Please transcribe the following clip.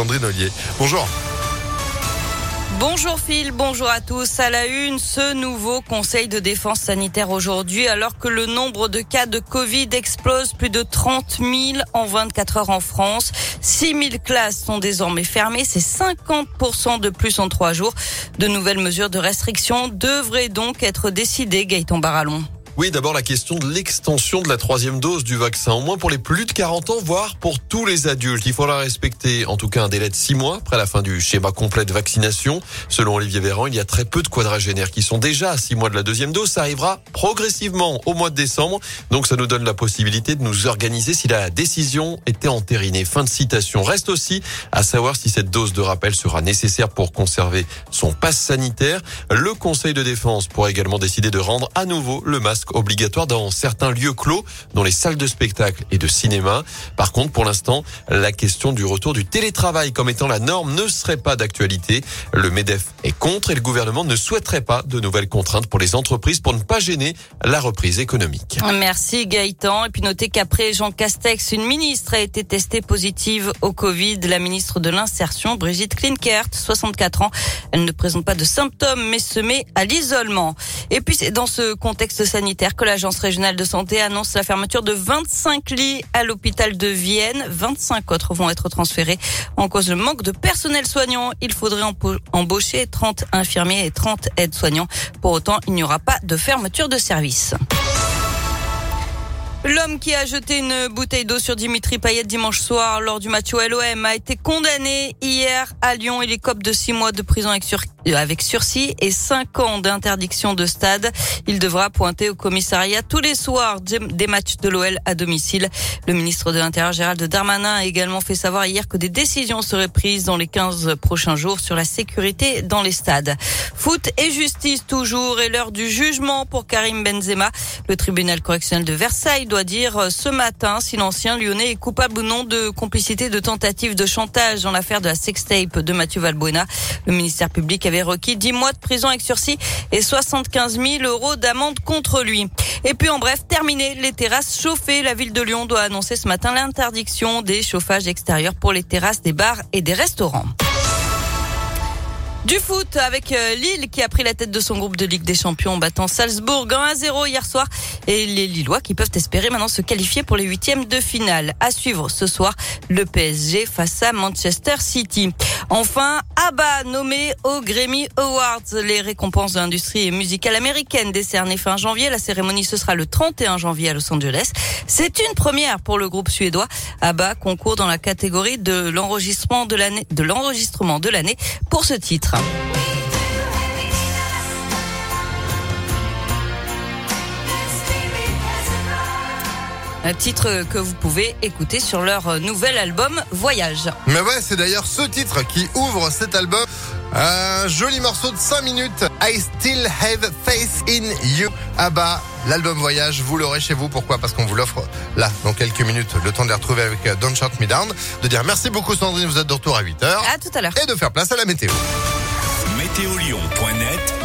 Sandrine Ollier. Bonjour. Bonjour Phil, bonjour à tous. À la une, ce nouveau conseil de défense sanitaire aujourd'hui, alors que le nombre de cas de Covid explose plus de 30 000 en 24 heures en France. 6 000 classes sont désormais fermées. C'est 50% de plus en trois jours. De nouvelles mesures de restriction devraient donc être décidées, Gaëtan Barallon. Oui, d'abord la question de l'extension de la troisième dose du vaccin, au moins pour les plus de 40 ans, voire pour tous les adultes. Il faudra respecter en tout cas un délai de 6 mois après la fin du schéma complet de vaccination. Selon Olivier Véran, il y a très peu de quadragénaires qui sont déjà à 6 mois de la deuxième dose. Ça arrivera progressivement au mois de décembre. Donc ça nous donne la possibilité de nous organiser si la décision était entérinée. Fin de citation. Reste aussi à savoir si cette dose de rappel sera nécessaire pour conserver son passe sanitaire. Le Conseil de défense pourra également décider de rendre à nouveau le masque obligatoire dans certains lieux clos, dans les salles de spectacle et de cinéma. Par contre, pour l'instant, la question du retour du télétravail comme étant la norme ne serait pas d'actualité. Le MEDEF est contre et le gouvernement ne souhaiterait pas de nouvelles contraintes pour les entreprises pour ne pas gêner la reprise économique. Merci Gaëtan. Et puis notez qu'après Jean Castex, une ministre a été testée positive au Covid. La ministre de l'Insertion, Brigitte Klinkert, 64 ans. Elle ne présente pas de symptômes mais se met à l'isolement. Et puis c'est dans ce contexte sanitaire que l'Agence régionale de santé annonce la fermeture de 25 lits à l'hôpital de Vienne. 25 autres vont être transférés en cause de manque de personnel soignant. Il faudrait embaucher 30 infirmiers et 30 aides-soignants. Pour autant, il n'y aura pas de fermeture de service. L'homme qui a jeté une bouteille d'eau sur Dimitri Payet dimanche soir lors du match au LOM a été condamné hier à Lyon. Il cop de six mois de prison avec, avec sursis et cinq ans d'interdiction de stade. Il devra pointer au commissariat tous les soirs des matchs de l'OL à domicile. Le ministre de l'Intérieur Gérald Darmanin a également fait savoir hier que des décisions seraient prises dans les 15 prochains jours sur la sécurité dans les stades. Foot et justice toujours et l'heure du jugement pour Karim Benzema. Le tribunal correctionnel de Versailles doit dire euh, ce matin si l'ancien lyonnais est coupable ou non de complicité de tentative de chantage dans l'affaire de la sextape de Mathieu Valbuena. Le ministère public avait requis 10 mois de prison avec sursis et 75 000 euros d'amende contre lui. Et puis en bref, terminé les terrasses chauffées. La ville de Lyon doit annoncer ce matin l'interdiction des chauffages extérieurs pour les terrasses des bars et des restaurants. Du foot avec euh, Lille qui a pris la tête de son groupe de Ligue des Champions en battant Salzbourg 1 à 0 hier soir et les Lillois qui peuvent espérer maintenant se qualifier pour les huitièmes de finale. À suivre ce soir le PSG face à Manchester City. Enfin, ABBA nommé aux Grammy Awards, les récompenses de l'industrie musicale américaine décernées fin janvier. La cérémonie ce sera le 31 janvier à Los Angeles. C'est une première pour le groupe suédois. ABBA concourt dans la catégorie de l'enregistrement de l'année de l'enregistrement de l'année pour ce titre. Un titre que vous pouvez écouter sur leur nouvel album Voyage. Mais ouais, c'est d'ailleurs ce titre qui ouvre cet album. Un joli morceau de 5 minutes. I still have faith in you. Ah bah, l'album Voyage, vous l'aurez chez vous. Pourquoi? Parce qu'on vous l'offre là, dans quelques minutes. Le temps de les retrouver avec euh, Don't Shut Me Down. De dire merci beaucoup Sandrine, vous êtes de retour à 8h. À tout à l'heure. Et de faire place à la météo. Météolion.net